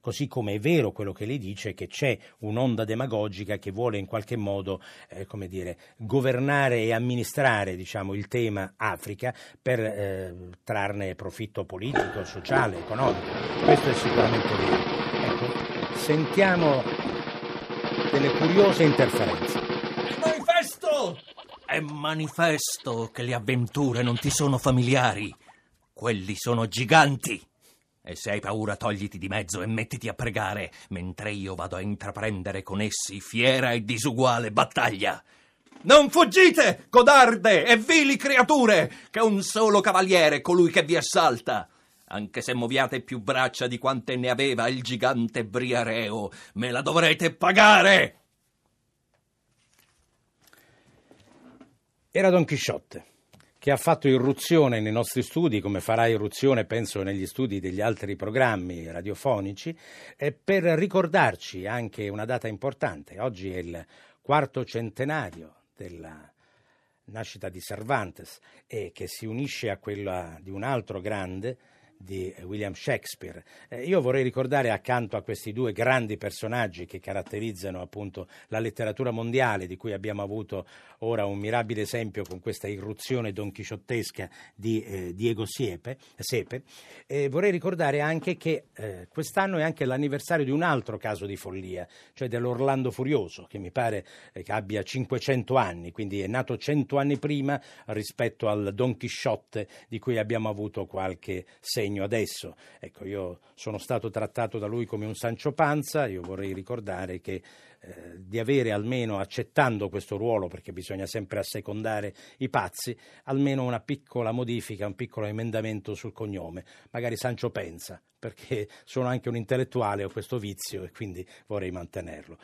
Così come è vero quello che lei dice che c'è un'onda demagogica che vuole in qualche modo eh, come dire, governare e amministrare diciamo, il tema Africa per eh, trarne profitto politico, sociale, economico. Questo è sicuramente vero. Ecco, sentiamo delle curiose interferenze. È manifesto! È manifesto che le avventure non ti sono familiari. Quelli sono giganti. E se hai paura, togliti di mezzo e mettiti a pregare, mentre io vado a intraprendere con essi fiera e disuguale battaglia. Non fuggite, codarde e vili creature, che un solo cavaliere è colui che vi assalta. Anche se muoviate più braccia di quante ne aveva il gigante Briareo, me la dovrete pagare. Era Don Chisciotte che ha fatto irruzione nei nostri studi, come farà irruzione penso negli studi degli altri programmi radiofonici, eh, per ricordarci anche una data importante. Oggi è il quarto centenario della nascita di Cervantes e che si unisce a quella di un altro grande, di William Shakespeare. Eh, io vorrei ricordare accanto a questi due grandi personaggi che caratterizzano appunto la letteratura mondiale, di cui abbiamo avuto ora un mirabile esempio con questa irruzione donchisciottesca di eh, Diego Siepe, Sepe, eh, vorrei ricordare anche che eh, quest'anno è anche l'anniversario di un altro caso di follia, cioè dell'Orlando Furioso, che mi pare eh, che abbia 500 anni, quindi è nato 100 anni prima rispetto al Don Chisciotte di cui abbiamo avuto qualche segno segno adesso. Ecco, io sono stato trattato da lui come un Sancio Panza, io vorrei ricordare che eh, di avere almeno, accettando questo ruolo, perché bisogna sempre assecondare i pazzi, almeno una piccola modifica, un piccolo emendamento sul cognome, magari Sancio Pensa, perché sono anche un intellettuale, ho questo vizio e quindi vorrei mantenerlo.